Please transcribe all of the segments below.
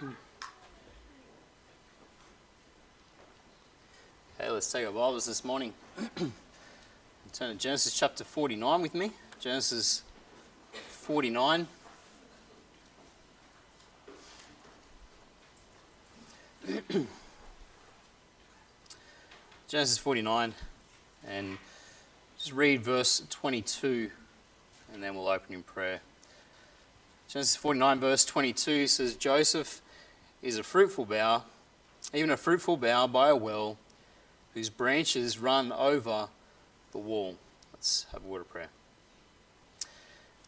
Okay, let's take our Bibles this morning. Turn to Genesis chapter 49 with me. Genesis 49. Genesis 49, and just read verse 22, and then we'll open in prayer. Genesis 49, verse 22 says, Joseph is a fruitful bough, even a fruitful bough by a well, whose branches run over the wall. Let's have a word of prayer.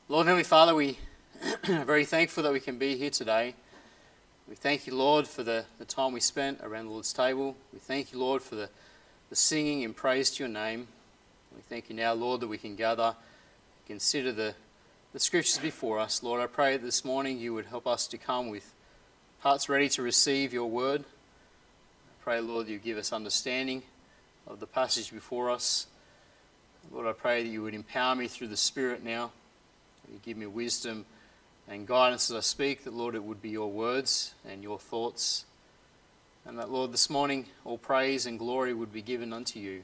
Lord Heavenly Father, we are very thankful that we can be here today. We thank you, Lord, for the, the time we spent around the Lord's table. We thank you, Lord, for the the singing in praise to your name. We thank you now, Lord, that we can gather, consider the, the scriptures before us. Lord, I pray this morning you would help us to come with hearts ready to receive your word. I pray, Lord, you give us understanding of the passage before us. Lord, I pray that you would empower me through the Spirit now. You give me wisdom and guidance as I speak, that, Lord, it would be your words and your thoughts and that, Lord, this morning all praise and glory would be given unto you.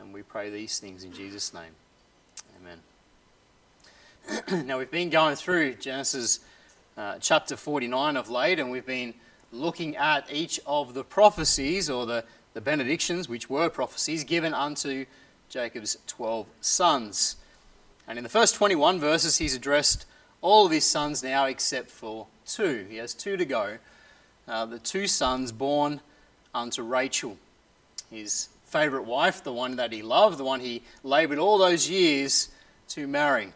And we pray these things in Jesus' name. Amen. now, we've been going through Genesis uh, chapter 49 of late, and we've been looking at each of the prophecies or the, the benedictions, which were prophecies, given unto Jacob's 12 sons. And in the first 21 verses, he's addressed all of his sons now except for two. He has two to go uh, the two sons born unto Rachel, his favourite wife, the one that he loved, the one he laboured all those years to marry.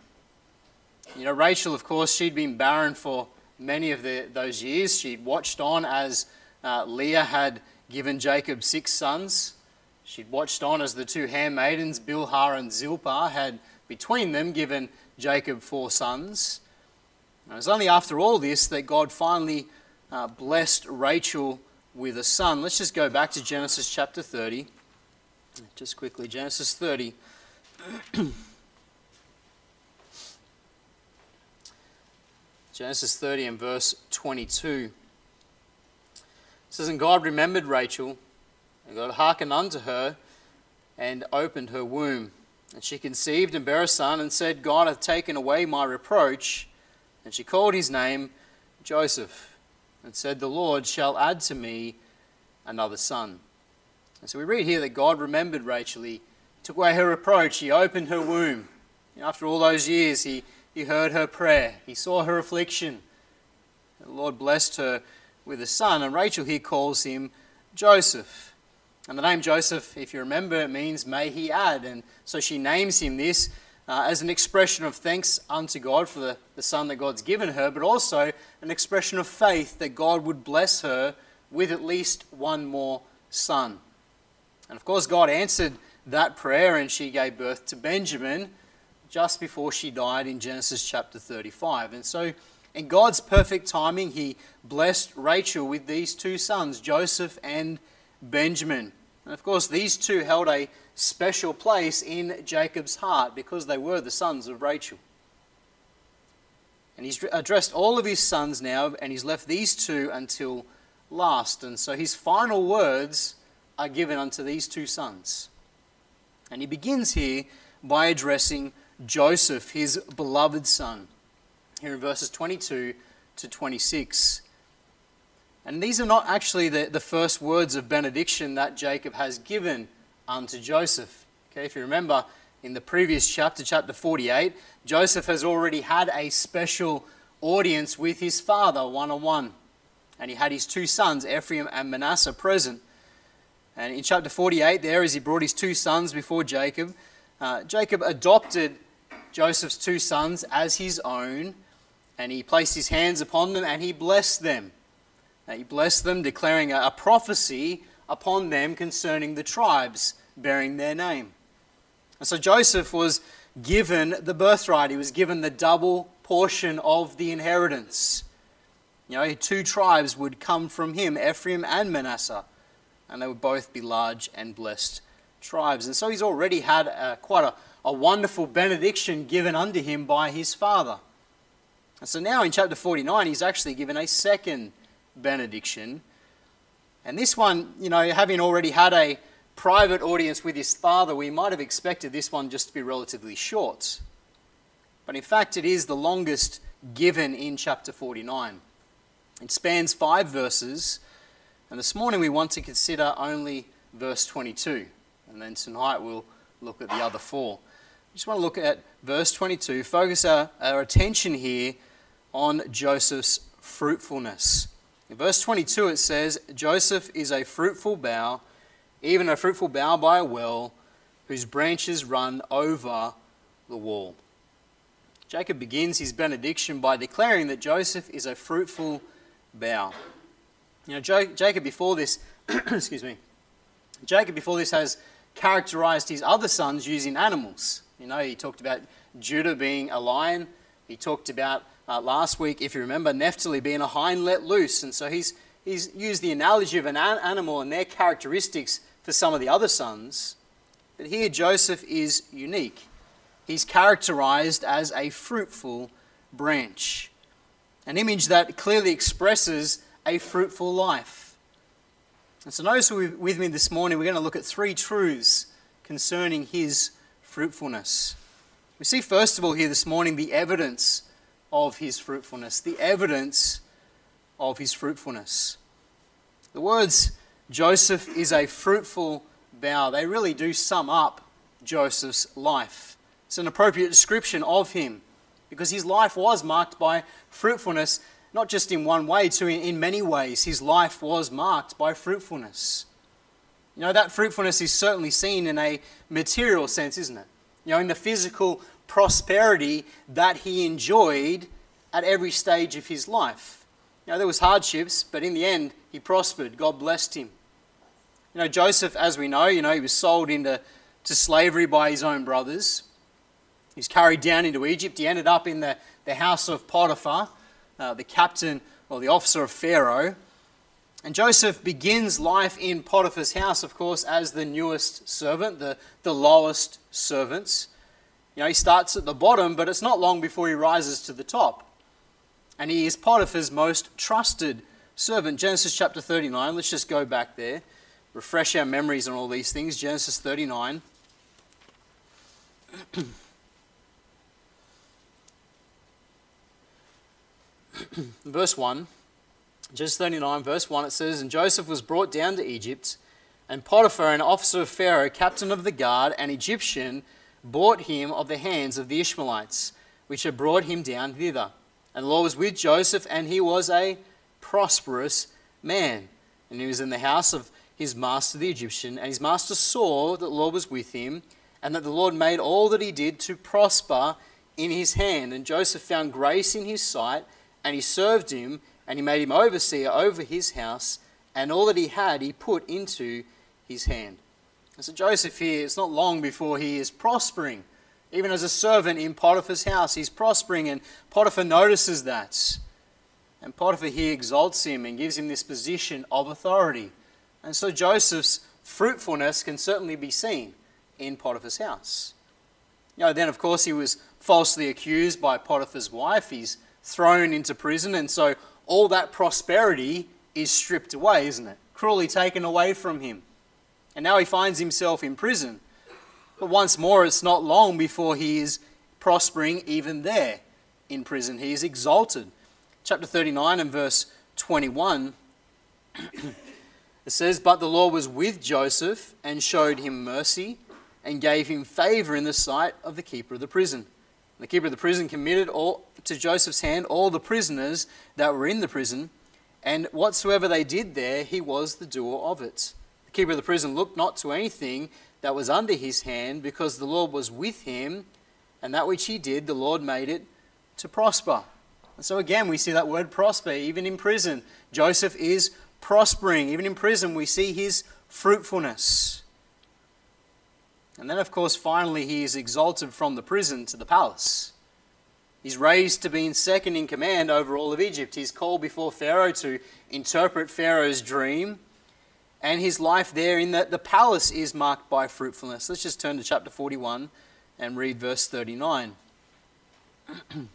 You know, Rachel, of course, she'd been barren for many of the, those years. She'd watched on as uh, Leah had given Jacob six sons. She'd watched on as the two handmaidens, Bilhah and Zilpah, had between them given Jacob four sons. And it was only after all this that God finally uh, blessed Rachel with a son. Let's just go back to Genesis chapter 30. Just quickly, Genesis 30. Genesis 30 and verse 22. It says, And God remembered Rachel, and God hearkened unto her, and opened her womb. And she conceived and bare a son, and said, God hath taken away my reproach. And she called his name Joseph and said, The Lord shall add to me another son. And so we read here that God remembered Rachel. He took away her reproach. He opened her womb. After all those years, he, he heard her prayer. He saw her affliction. The Lord blessed her with a son. And Rachel here calls him Joseph. And the name Joseph, if you remember, it means may he add. And so she names him this uh, as an expression of thanks unto God for the, the son that God's given her, but also an expression of faith that God would bless her with at least one more son. And of course, God answered that prayer and she gave birth to Benjamin just before she died in Genesis chapter 35. And so, in God's perfect timing, He blessed Rachel with these two sons, Joseph and Benjamin. And of course, these two held a special place in Jacob's heart because they were the sons of Rachel. And he's addressed all of his sons now, and he's left these two until last. And so his final words are given unto these two sons. And he begins here by addressing Joseph, his beloved son, here in verses 22 to 26. And these are not actually the, the first words of benediction that Jacob has given unto Joseph. Okay, if you remember in the previous chapter, chapter 48, Joseph has already had a special audience with his father one on one. And he had his two sons, Ephraim and Manasseh, present. And in chapter 48, there, as he brought his two sons before Jacob, uh, Jacob adopted Joseph's two sons as his own, and he placed his hands upon them and he blessed them. Now, he blessed them, declaring a, prophecy upon them concerning the tribes bearing their name. And so Joseph was given the birthright, he was given the double portion of the inheritance. You know, two tribes would come from him, Ephraim and Manasseh, and they would both be large and blessed tribes. And so he's already had a, quite a, a wonderful benediction given unto him by his father. And so now in chapter 49, he's actually given a second benediction. And this one, you know, having already had a private audience with his father, we might have expected this one just to be relatively short. But in fact, it is the longest given in chapter 49. It spans five verses, and this morning we want to consider only verse 22. And then tonight we'll look at the other four. I just want to look at verse 22, focus our, our attention here on Joseph's fruitfulness. In verse 22 it says, Joseph is a fruitful bough, even a fruitful bough by a well, whose branches run over the wall. Jacob begins his benediction by declaring that Joseph is a fruitful bough. You know, Jacob before this, excuse me, Jacob before this has characterized his other sons using animals. You know, he talked about Judah being a lion. He talked about uh, last week, if you remember, Naphtali being a hind let loose. And so he's, he's used the analogy of an animal and their characteristics for some of the other sons. But here, Joseph is unique. He's characterized as a fruitful branch, an image that clearly expresses a fruitful life. And so, notice with me this morning, we're going to look at three truths concerning his fruitfulness. We see, first of all, here this morning the evidence of his fruitfulness. The evidence of his fruitfulness. The words Joseph is a fruitful bough, they really do sum up Joseph's life. It's an appropriate description of him because his life was marked by fruitfulness, not just in one way, too, in many ways. His life was marked by fruitfulness. You know, that fruitfulness is certainly seen in a material sense, isn't it? You know, in the physical prosperity that he enjoyed at every stage of his life. You know, there was hardships, but in the end, he prospered. God blessed him. You know, Joseph, as we know, you know, he was sold into to slavery by his own brothers. He was carried down into Egypt. He ended up in the, the house of Potiphar, uh, the captain or the officer of Pharaoh. And Joseph begins life in Potiphar's house, of course, as the newest servant, the, the lowest servants. You know, he starts at the bottom, but it's not long before he rises to the top. And he is Potiphar's most trusted servant. Genesis chapter 39, let's just go back there, refresh our memories on all these things. Genesis 39. Verse 1. Genesis 39, verse 1, it says, And Joseph was brought down to Egypt, and Potiphar, an officer of Pharaoh, captain of the guard, an Egyptian, bought him of the hands of the Ishmaelites, which had brought him down thither. And the Lord was with Joseph, and he was a prosperous man. And he was in the house of his master the Egyptian, and his master saw that the Lord was with him, and that the Lord made all that he did to prosper in his hand. And Joseph found grace in his sight, and he served him and he made him overseer over his house, and all that he had he put into his hand. And so Joseph here, it's not long before he is prospering. Even as a servant in Potiphar's house, he's prospering, and Potiphar notices that. And Potiphar here exalts him and gives him this position of authority. And so Joseph's fruitfulness can certainly be seen in Potiphar's house. You know, then of course he was falsely accused by Potiphar's wife. He's thrown into prison, and so all that prosperity is stripped away, isn't it? Cruelly taken away from him. And now he finds himself in prison. But once more, it's not long before he is prospering even there in prison. He is exalted. Chapter 39 and verse 21, it says, But the Lord was with Joseph and showed him mercy and gave him favor in the sight of the keeper of the prison. The keeper of the prison committed all, to Joseph's hand all the prisoners that were in the prison, and whatsoever they did there, he was the doer of it. The keeper of the prison looked not to anything that was under his hand, because the Lord was with him, and that which he did, the Lord made it to prosper. And so again, we see that word prosper, even in prison. Joseph is prospering. Even in prison, we see his fruitfulness. And then, of course, finally, he is exalted from the prison to the palace. He's raised to being second in command over all of Egypt. He's called before Pharaoh to interpret Pharaoh's dream. And his life there in the, the palace is marked by fruitfulness. Let's just turn to chapter 41 and read verse 39.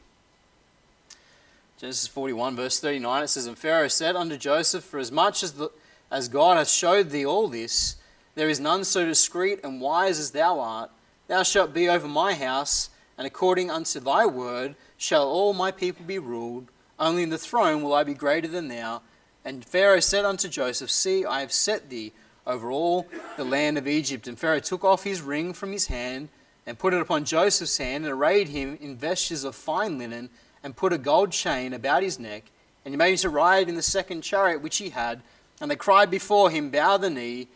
Genesis 41, verse 39, it says, And Pharaoh said unto Joseph, For as much as, the, as God hath showed thee all this, there is none so discreet and wise as thou art. Thou shalt be over my house, and according unto thy word shall all my people be ruled. Only in the throne will I be greater than thou. And Pharaoh said unto Joseph, See, I have set thee over all the land of Egypt. And Pharaoh took off his ring from his hand, and put it upon Joseph's hand, and arrayed him in vestures of fine linen, and put a gold chain about his neck. And he made him to ride in the second chariot which he had. And they cried before him, Bow the knee.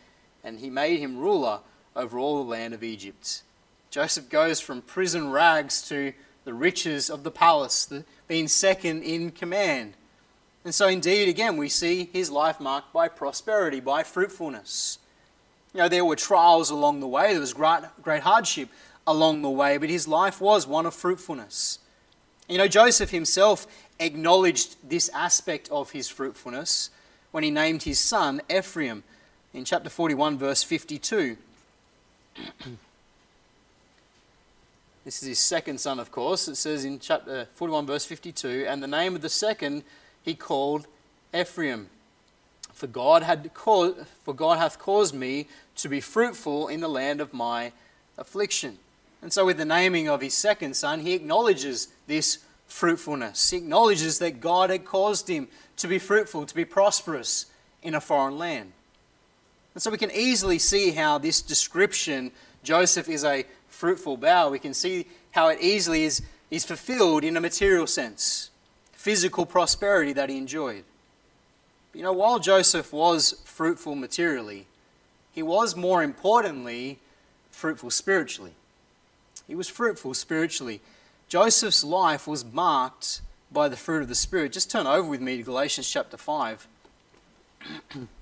And he made him ruler over all the land of Egypt. Joseph goes from prison rags to the riches of the palace, the, being second in command. And so, indeed, again, we see his life marked by prosperity, by fruitfulness. You know, there were trials along the way, there was great, great hardship along the way, but his life was one of fruitfulness. You know, Joseph himself acknowledged this aspect of his fruitfulness when he named his son Ephraim in chapter 41, verse 52. this is his second son, of course. It says in chapter 41, verse 52, and the name of the second he called Ephraim. For God, had caused, for God hath caused me to be fruitful in the land of my affliction. And so, with the naming of his second son, he acknowledges this fruitfulness. He acknowledges that God had caused him to be fruitful, to be prosperous in a foreign land. And so, we can easily see how this description, Joseph is a fruitful bough, we can see how it easily is, is fulfilled in a material sense physical prosperity that he enjoyed. But you know, while Joseph was fruitful materially, he was more importantly fruitful spiritually. He was fruitful spiritually. Joseph's life was marked by the fruit of the Spirit. Just turn over with me to Galatians chapter 5.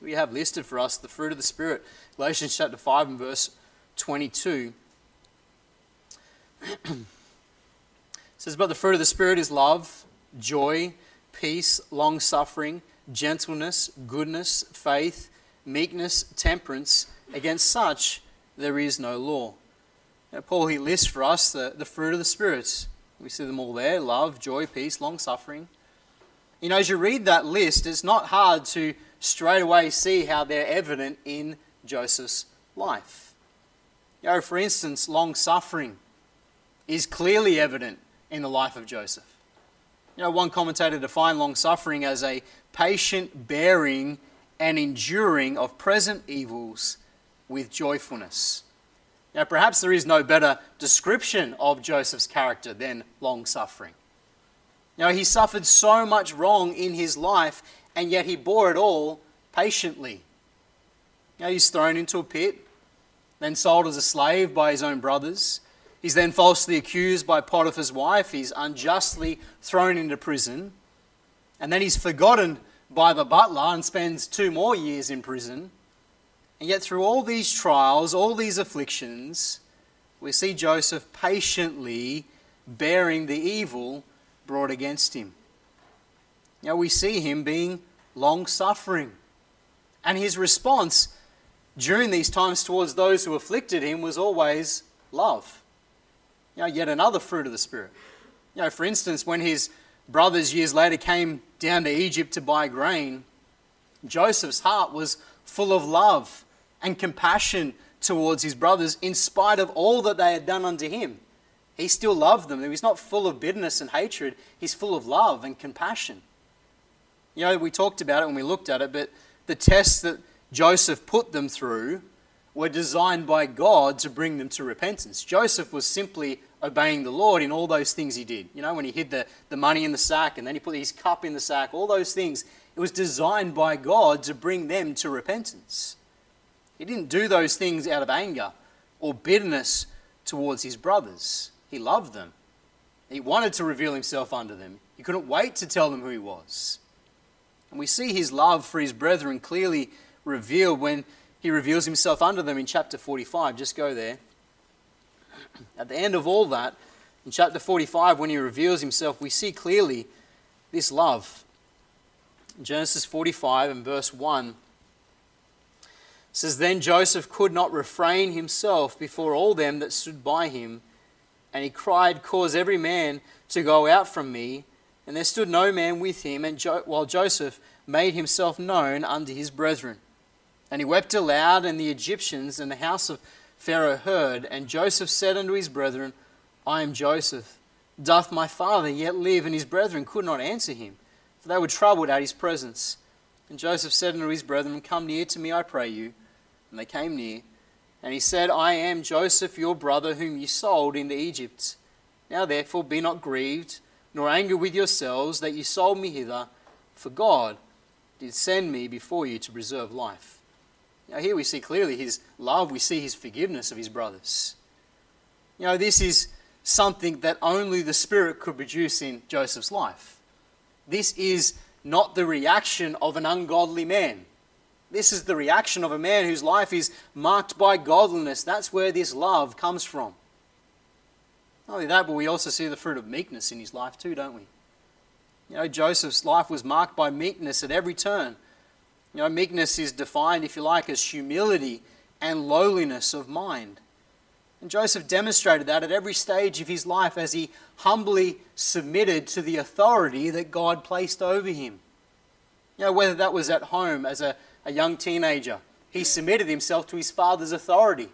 we have listed for us the fruit of the Spirit. Galatians chapter 5 and verse 22. says, But the fruit of the Spirit is love, joy, peace, long suffering, gentleness, goodness, faith, meekness, temperance. Against such there is no law. Now, Paul, he lists for us the, the fruit of the Spirit. We see them all there love, joy, peace, long suffering. You know, as you read that list, it's not hard to straight away see how they're evident in Joseph's life. You know, for instance, long suffering is clearly evident in the life of Joseph. You know, one commentator defined long suffering as a patient bearing and enduring of present evils with joyfulness. Now, perhaps there is no better description of Joseph's character than long suffering. Now, he suffered so much wrong in his life, and yet he bore it all patiently. Now, he's thrown into a pit, then sold as a slave by his own brothers. He's then falsely accused by Potiphar's wife. He's unjustly thrown into prison. And then he's forgotten by the butler and spends two more years in prison. And yet, through all these trials, all these afflictions, we see Joseph patiently bearing the evil brought against him. Now, we see him being long suffering. And his response during these times towards those who afflicted him was always love. You know, yet another fruit of the Spirit. You know, for instance, when his brothers years later came down to Egypt to buy grain, Joseph's heart was full of love and compassion towards his brothers in spite of all that they had done unto him. He still loved them. He's not full of bitterness and hatred, he's full of love and compassion. You know, we talked about it when we looked at it, but the tests that Joseph put them through were designed by God to bring them to repentance. Joseph was simply obeying the Lord in all those things he did. You know, when he hid the, the money in the sack and then he put his cup in the sack, all those things, it was designed by God to bring them to repentance. He didn't do those things out of anger or bitterness towards his brothers. He loved them. He wanted to reveal himself unto them. He couldn't wait to tell them who he was. And we see his love for his brethren clearly revealed when he reveals himself unto them in chapter 45. Just go there. At the end of all that, in chapter 45, when he reveals himself, we see clearly this love. Genesis 45 and verse 1 says, Then Joseph could not refrain himself before all them that stood by him, and he cried, Cause every man to go out from me. And there stood no man with him, and jo- while Joseph made himself known unto his brethren. And he wept aloud, and the Egyptians and the house of Pharaoh heard. And Joseph said unto his brethren, I am Joseph. Doth my father yet live? And his brethren could not answer him, for they were troubled at his presence. And Joseph said unto his brethren, Come near to me, I pray you. And they came near. And he said, I am Joseph your brother, whom ye sold into Egypt. Now therefore be not grieved, nor angry with yourselves that ye sold me hither, for God did send me before you to preserve life. Now here we see clearly his love, we see his forgiveness of his brothers. You know, this is something that only the Spirit could produce in Joseph's life. This is not the reaction of an ungodly man. This is the reaction of a man whose life is marked by godliness. That's where this love comes from. Not only that, but we also see the fruit of meekness in his life too, don't we? You know, Joseph's life was marked by meekness at every turn. You know, meekness is defined, if you like, as humility and lowliness of mind. And Joseph demonstrated that at every stage of his life as he humbly submitted to the authority that God placed over him. You know, whether that was at home as a, a young teenager, he submitted himself to his father's authority.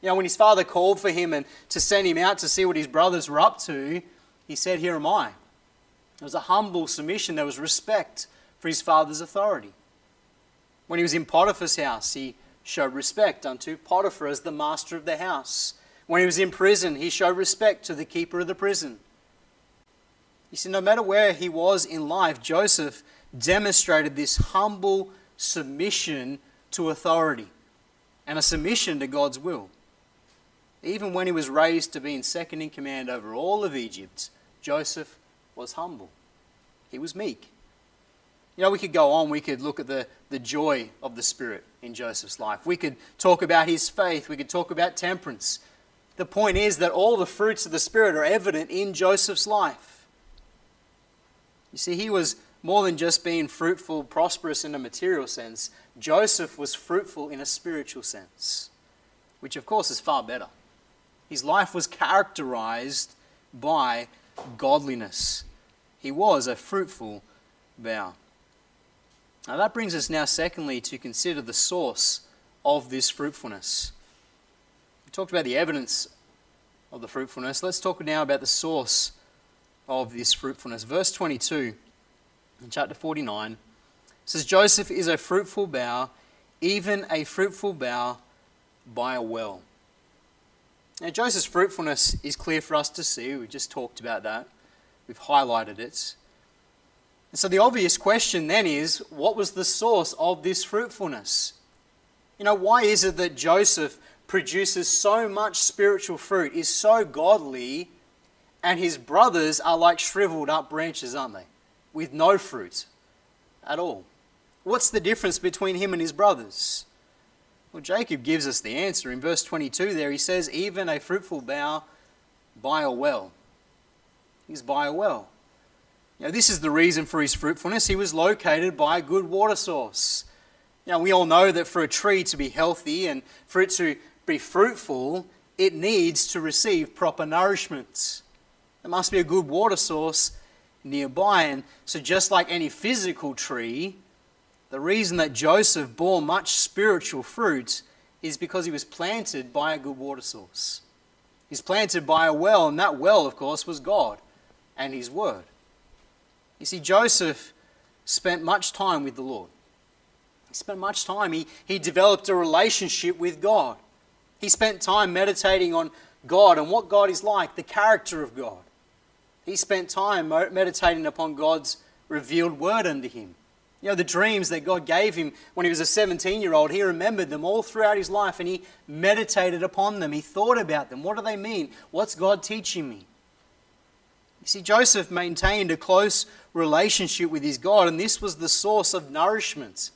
You know, when his father called for him and to send him out to see what his brothers were up to, he said, Here am I. There was a humble submission, there was respect for his father's authority. When he was in Potiphar's house, he showed respect unto Potiphar as the master of the house. When he was in prison, he showed respect to the keeper of the prison. You see, no matter where he was in life, Joseph demonstrated this humble submission to authority and a submission to God's will. Even when he was raised to be in second in command over all of Egypt, Joseph was humble. He was meek. You know, we could go on, we could look at the, the joy of the Spirit in Joseph's life. We could talk about his faith, we could talk about temperance. The point is that all the fruits of the Spirit are evident in Joseph's life. You see, he was more than just being fruitful, prosperous in a material sense. Joseph was fruitful in a spiritual sense, which of course is far better. His life was characterized by godliness. He was a fruitful bough. Now, that brings us now, secondly, to consider the source of this fruitfulness. We talked about the evidence of the fruitfulness. Let's talk now about the source of this fruitfulness. Verse 22 in chapter 49 says, Joseph is a fruitful bough, even a fruitful bough by a well. Now, Joseph's fruitfulness is clear for us to see. We've just talked about that, we've highlighted it. And so, the obvious question then is what was the source of this fruitfulness? You know, why is it that Joseph produces so much spiritual fruit, is so godly, and his brothers are like shriveled up branches, aren't they? With no fruit at all. What's the difference between him and his brothers? Well, Jacob gives us the answer. In verse 22 there, he says, Even a fruitful bough by a well. He's by a well. Now, this is the reason for his fruitfulness. He was located by a good water source. Now, we all know that for a tree to be healthy and for it to be fruitful, it needs to receive proper nourishment. There must be a good water source nearby. And so, just like any physical tree, the reason that Joseph bore much spiritual fruit is because he was planted by a good water source. He's planted by a well, and that well, of course, was God and His Word. You see, Joseph spent much time with the Lord. He spent much time. He, he developed a relationship with God. He spent time meditating on God and what God is like, the character of God. He spent time meditating upon God's revealed word unto him. You know, the dreams that God gave him when he was a 17 year old, he remembered them all throughout his life and he meditated upon them. He thought about them. What do they mean? What's God teaching me? You see, Joseph maintained a close relationship with his God, and this was the source of nourishment.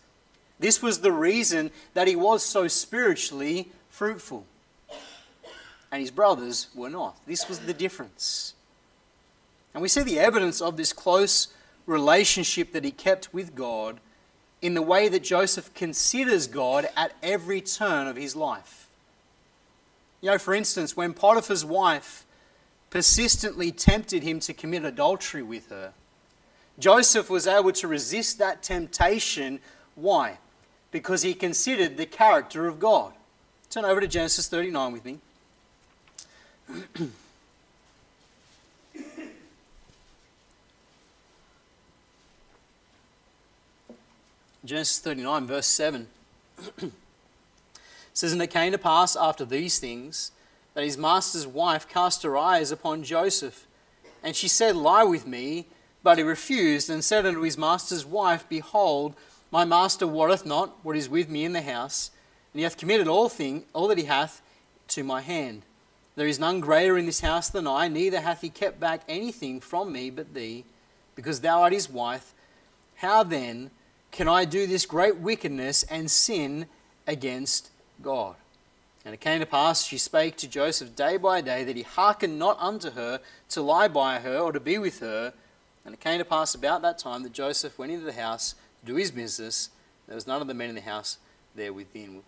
This was the reason that he was so spiritually fruitful. And his brothers were not. This was the difference. And we see the evidence of this close relationship that he kept with God in the way that Joseph considers God at every turn of his life. You know, for instance, when Potiphar's wife persistently tempted him to commit adultery with her, Joseph was able to resist that temptation. Why? Because he considered the character of God. Turn over to Genesis 39 with me. Genesis 39, verse 7 says, And it came to pass after these things that his master's wife cast her eyes upon Joseph. And she said, Lie with me. But he refused and said unto his master's wife, Behold, my master wotteth not what is with me in the house, and he hath committed all thing, all that he hath, to my hand. There is none greater in this house than I, neither hath he kept back anything from me but thee, because thou art his wife. How then can I do this great wickedness and sin against God? And it came to pass, she spake to Joseph day by day, that he hearkened not unto her to lie by her or to be with her. And it came to pass about that time that Joseph went into the house to do his business. There was none of the men in the house there within.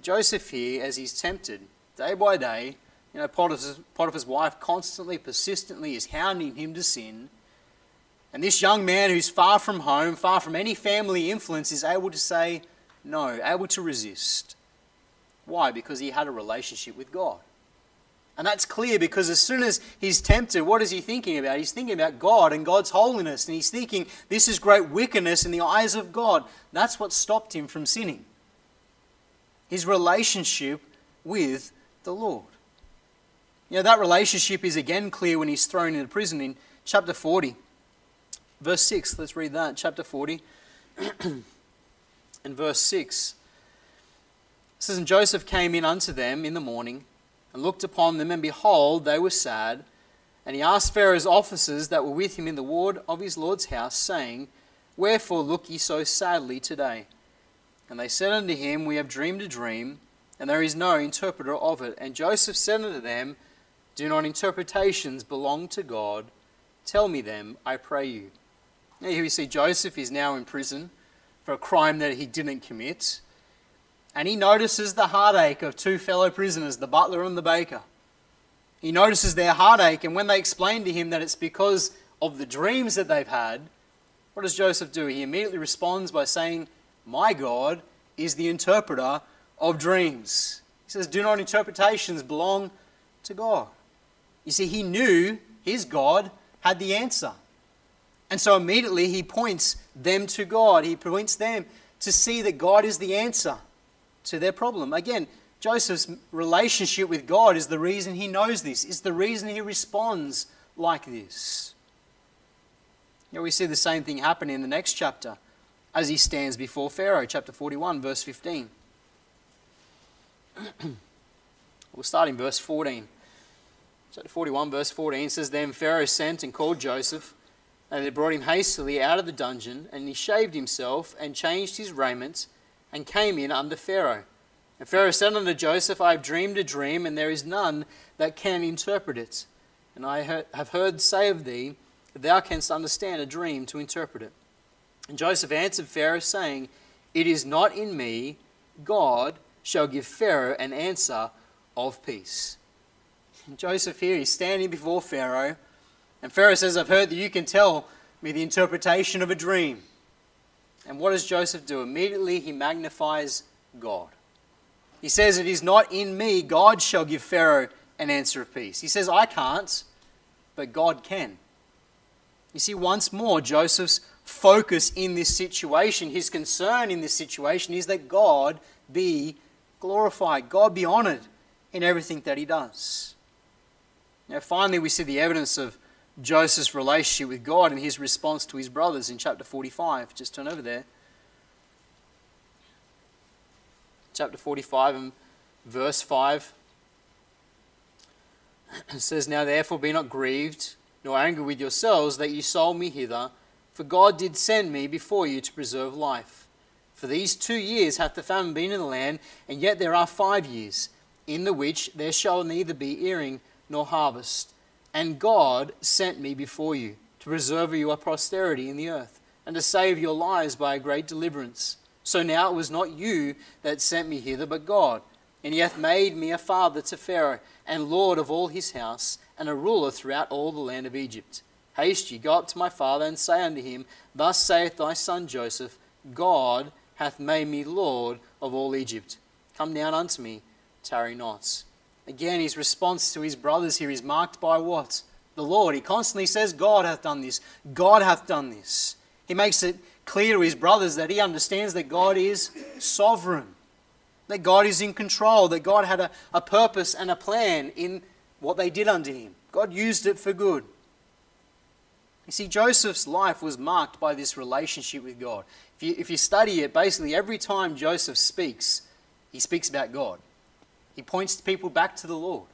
Joseph here, as he's tempted day by day, you know, Potiphar's, Potiphar's wife constantly, persistently is hounding him to sin. And this young man who's far from home, far from any family influence, is able to say no, able to resist. Why? Because he had a relationship with God. And that's clear because as soon as he's tempted, what is he thinking about? He's thinking about God and God's holiness. And he's thinking, this is great wickedness in the eyes of God. That's what stopped him from sinning. His relationship with the Lord. You know, that relationship is again clear when he's thrown into prison in chapter 40. Verse 6, let's read that. Chapter 40 and verse 6. It says, And Joseph came in unto them in the morning, and looked upon them, and behold, they were sad. And he asked Pharaoh's officers that were with him in the ward of his Lord's house, saying, Wherefore look ye so sadly today? And they said unto him, We have dreamed a dream, and there is no interpreter of it. And Joseph said unto them, Do not interpretations belong to God? Tell me them, I pray you. Now, here we see Joseph is now in prison for a crime that he didn't commit. And he notices the heartache of two fellow prisoners, the butler and the baker. He notices their heartache, and when they explain to him that it's because of the dreams that they've had, what does Joseph do? He immediately responds by saying, My God is the interpreter of dreams. He says, Do not interpretations belong to God? You see, he knew his God had the answer. And so immediately he points them to God. He points them to see that God is the answer to their problem. Again, Joseph's relationship with God is the reason he knows this, is the reason he responds like this. You we see the same thing happen in the next chapter as he stands before Pharaoh, chapter 41, verse 15. we'll start in verse 14. Chapter 41, verse 14 says, Then Pharaoh sent and called Joseph and they brought him hastily out of the dungeon, and he shaved himself, and changed his raiment, and came in under Pharaoh. And Pharaoh said unto Joseph, I have dreamed a dream, and there is none that can interpret it. And I have heard say of thee, that thou canst understand a dream to interpret it. And Joseph answered Pharaoh, saying, It is not in me, God shall give Pharaoh an answer of peace. And Joseph here, he's standing before Pharaoh and Pharaoh says, I've heard that you can tell me the interpretation of a dream. And what does Joseph do? Immediately he magnifies God. He says, It is not in me, God shall give Pharaoh an answer of peace. He says, I can't, but God can. You see, once more, Joseph's focus in this situation, his concern in this situation is that God be glorified, God be honored in everything that he does. Now, finally, we see the evidence of Joseph's relationship with God and his response to his brothers in chapter 45. Just turn over there. Chapter 45 and verse 5. It says, Now therefore be not grieved, nor angry with yourselves that you sold me hither, for God did send me before you to preserve life. For these two years hath the famine been in the land, and yet there are five years, in the which there shall neither be earing nor harvest. And God sent me before you to preserve you a posterity in the earth, and to save your lives by a great deliverance. So now it was not you that sent me hither, but God. And he hath made me a father to Pharaoh, and lord of all his house, and a ruler throughout all the land of Egypt. Haste ye, go up to my father, and say unto him, Thus saith thy son Joseph, God hath made me lord of all Egypt. Come down unto me, tarry not. Again, his response to his brothers here is marked by what? The Lord. He constantly says, God hath done this. God hath done this. He makes it clear to his brothers that he understands that God is sovereign, that God is in control, that God had a, a purpose and a plan in what they did unto him. God used it for good. You see, Joseph's life was marked by this relationship with God. If you, if you study it, basically every time Joseph speaks, he speaks about God. He points people back to the Lord.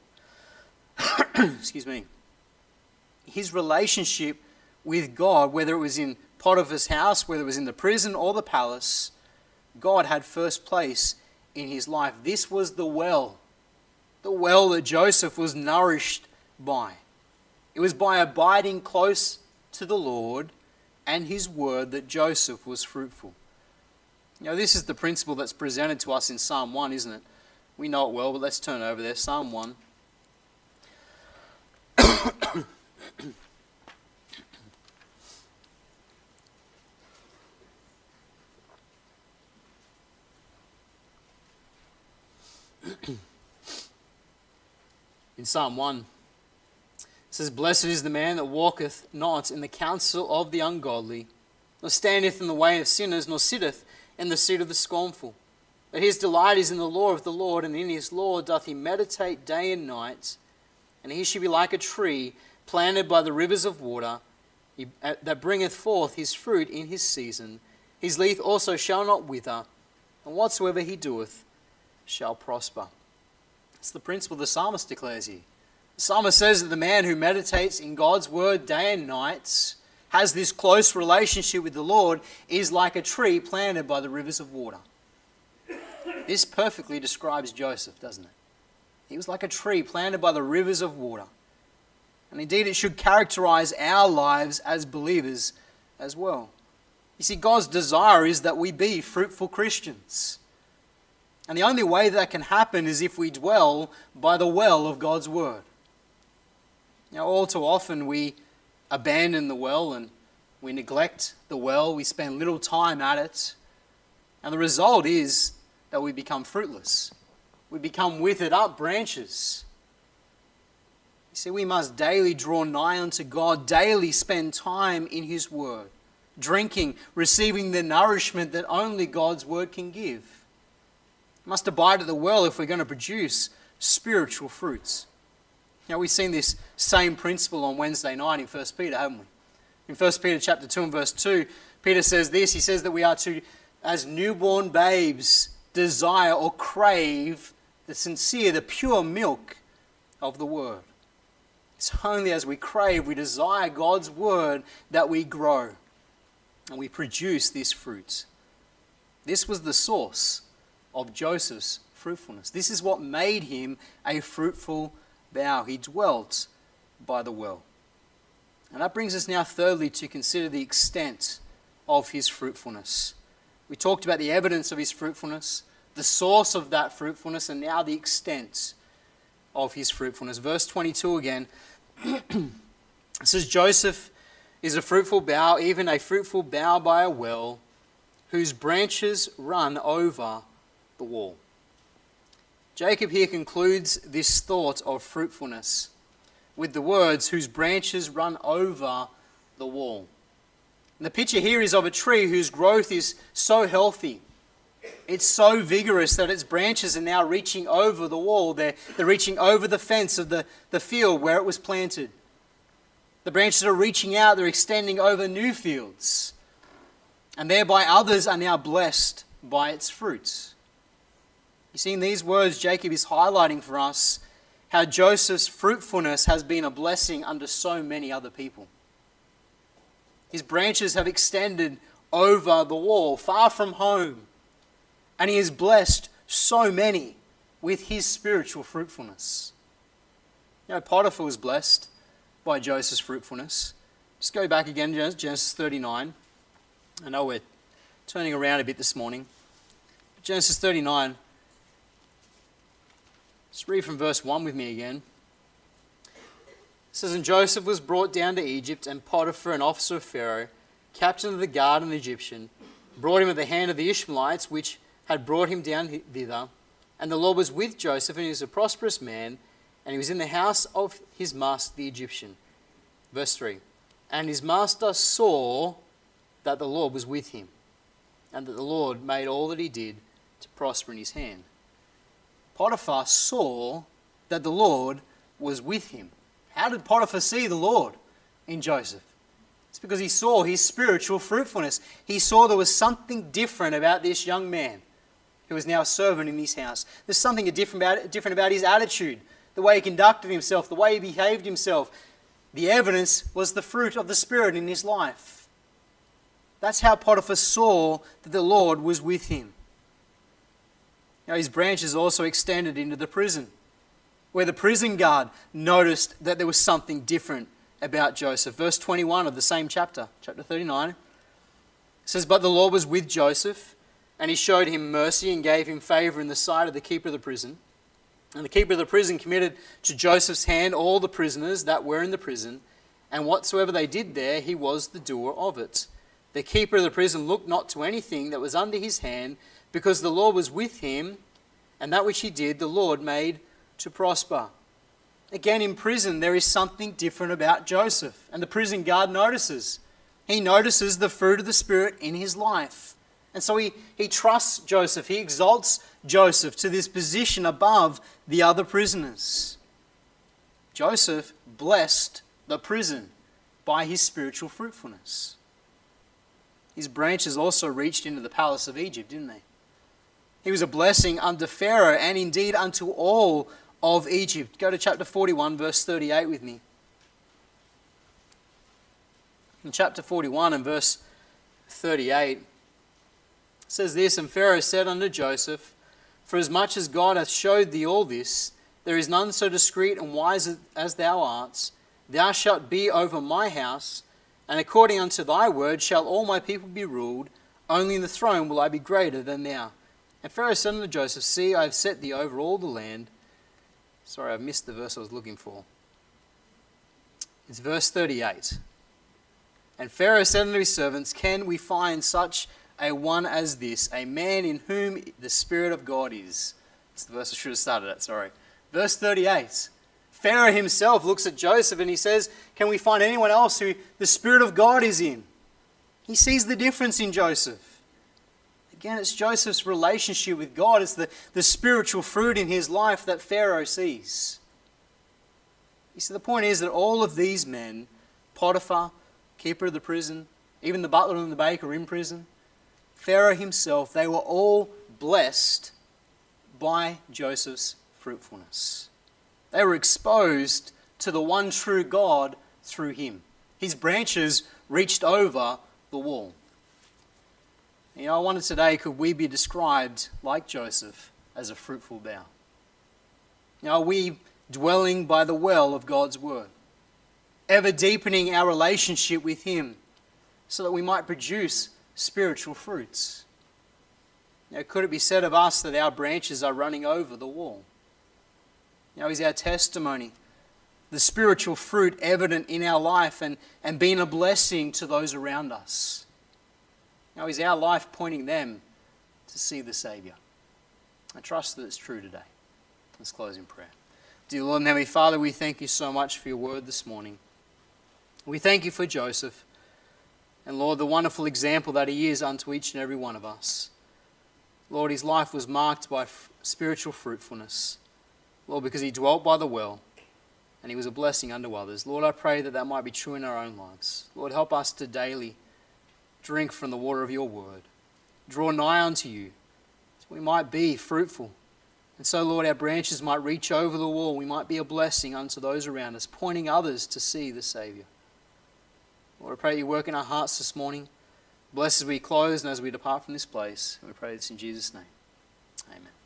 Excuse me. His relationship with God, whether it was in Potiphar's house, whether it was in the prison or the palace, God had first place in his life. This was the well, the well that Joseph was nourished by. It was by abiding close to the Lord and his word that Joseph was fruitful. You know, this is the principle that's presented to us in Psalm 1, isn't it? We know it well, but let's turn over there. Psalm 1. in Psalm 1, it says, Blessed is the man that walketh not in the counsel of the ungodly, nor standeth in the way of sinners, nor sitteth in the seat of the scornful. But his delight is in the law of the Lord, and in his law doth he meditate day and night. And he shall be like a tree planted by the rivers of water, uh, that bringeth forth his fruit in his season. His leaf also shall not wither, and whatsoever he doeth shall prosper. It's the principle the psalmist declares here. The psalmist says that the man who meditates in God's word day and night, has this close relationship with the Lord, is like a tree planted by the rivers of water. This perfectly describes Joseph, doesn't it? He was like a tree planted by the rivers of water. And indeed, it should characterize our lives as believers as well. You see, God's desire is that we be fruitful Christians. And the only way that can happen is if we dwell by the well of God's Word. Now, all too often we abandon the well and we neglect the well, we spend little time at it, and the result is that we become fruitless. We become withered up branches. You see, we must daily draw nigh unto God, daily spend time in His Word, drinking, receiving the nourishment that only God's Word can give We must abide at the well if we're going to produce spiritual fruits. Now we've seen this same principle on Wednesday night in 1 Peter, haven't we? In 1 Peter chapter 2 and verse 2, Peter says this, he says that we are to, as newborn babes, desire or crave the sincere, the pure milk of the word. It's only as we crave, we desire God's word that we grow and we produce this fruit. This was the source of Joseph's fruitfulness. This is what made him a fruitful bough. He dwelt by the well. And that brings us now, thirdly, to consider the extent of his fruitfulness. We talked about the evidence of his fruitfulness, the source of that fruitfulness, and now the extent of his fruitfulness. Verse 22 again says, Joseph is a fruitful bough, even a fruitful bough by a well, whose branches run over the wall. Jacob here concludes this thought of fruitfulness with the words, whose branches run over the wall. And the picture here is of a tree whose growth is so healthy. It's so vigorous that its branches are now reaching over the wall. They're, they're reaching over the fence of the, the field where it was planted. The branches are reaching out, they're extending over new fields. And thereby others are now blessed by its fruits. You see, in these words, Jacob is highlighting for us how Joseph's fruitfulness has been a blessing unto so many other people. His branches have extended over the wall, far from home, and he has blessed so many with his spiritual fruitfulness. You know, Potiphar was blessed by Joseph's fruitfulness. Just go back again, Genesis 39. I know we're turning around a bit this morning. Genesis 39. Let's read from verse 1 with me again. It says, And Joseph was brought down to Egypt, and Potiphar, an officer of Pharaoh, captain of the guard and the Egyptian, brought him at the hand of the Ishmaelites, which had brought him down thither. And the Lord was with Joseph, and he was a prosperous man, and he was in the house of his master the Egyptian. Verse 3 And his master saw that the Lord was with him, and that the Lord made all that he did to prosper in his hand. Potiphar saw that the Lord was with him. How did Potiphar see the Lord in Joseph? It's because he saw his spiritual fruitfulness. He saw there was something different about this young man who was now a servant in his house. There's something different about, different about his attitude, the way he conducted himself, the way he behaved himself. The evidence was the fruit of the Spirit in his life. That's how Potiphar saw that the Lord was with him. Now, his branches also extended into the prison, where the prison guard noticed that there was something different about Joseph. Verse 21 of the same chapter, chapter 39, says, But the Lord was with Joseph, and he showed him mercy and gave him favor in the sight of the keeper of the prison. And the keeper of the prison committed to Joseph's hand all the prisoners that were in the prison, and whatsoever they did there, he was the doer of it. The keeper of the prison looked not to anything that was under his hand, because the Lord was with him, and that which he did, the Lord made to prosper. Again, in prison, there is something different about Joseph, and the prison guard notices. He notices the fruit of the Spirit in his life. And so he, he trusts Joseph. He exalts Joseph to this position above the other prisoners. Joseph blessed the prison by his spiritual fruitfulness. His branches also reached into the palace of Egypt, didn't they? He was a blessing unto Pharaoh and indeed unto all of Egypt. Go to chapter 41, verse 38 with me. In chapter 41 and verse 38, says this And Pharaoh said unto Joseph, For as much as God hath showed thee all this, there is none so discreet and wise as thou art. Thou shalt be over my house, and according unto thy word shall all my people be ruled. Only in the throne will I be greater than thou. And Pharaoh said unto Joseph, See, I have set thee over all the land Sorry, I've missed the verse I was looking for. It's verse 38. And Pharaoh said unto his servants, Can we find such a one as this, a man in whom the Spirit of God is? It's the verse I should have started at, sorry. Verse 38. Pharaoh himself looks at Joseph and he says, Can we find anyone else who the Spirit of God is in? He sees the difference in Joseph. Again, it's Joseph's relationship with God. It's the, the spiritual fruit in his life that Pharaoh sees. You see, the point is that all of these men, Potiphar, keeper of the prison, even the butler and the baker in prison, Pharaoh himself, they were all blessed by Joseph's fruitfulness. They were exposed to the one true God through him. His branches reached over the wall. You know, I wonder today, could we be described like Joseph as a fruitful bough? You know, are we dwelling by the well of God's word, ever deepening our relationship with Him so that we might produce spiritual fruits? Now, could it be said of us that our branches are running over the wall? You know, is our testimony, the spiritual fruit evident in our life and, and being a blessing to those around us? Now, is our life pointing them to see the Saviour? I trust that it's true today. Let's close in prayer. Dear Lord and Heavenly Father, we thank you so much for your word this morning. We thank you for Joseph. And Lord, the wonderful example that he is unto each and every one of us. Lord, his life was marked by spiritual fruitfulness. Lord, because he dwelt by the well and he was a blessing unto others. Lord, I pray that that might be true in our own lives. Lord, help us to daily drink from the water of your word. Draw nigh unto you, so we might be fruitful. And so, Lord, our branches might reach over the wall. We might be a blessing unto those around us, pointing others to see the Saviour. Lord, I pray you work in our hearts this morning. Bless as we close and as we depart from this place. We pray this in Jesus' name. Amen.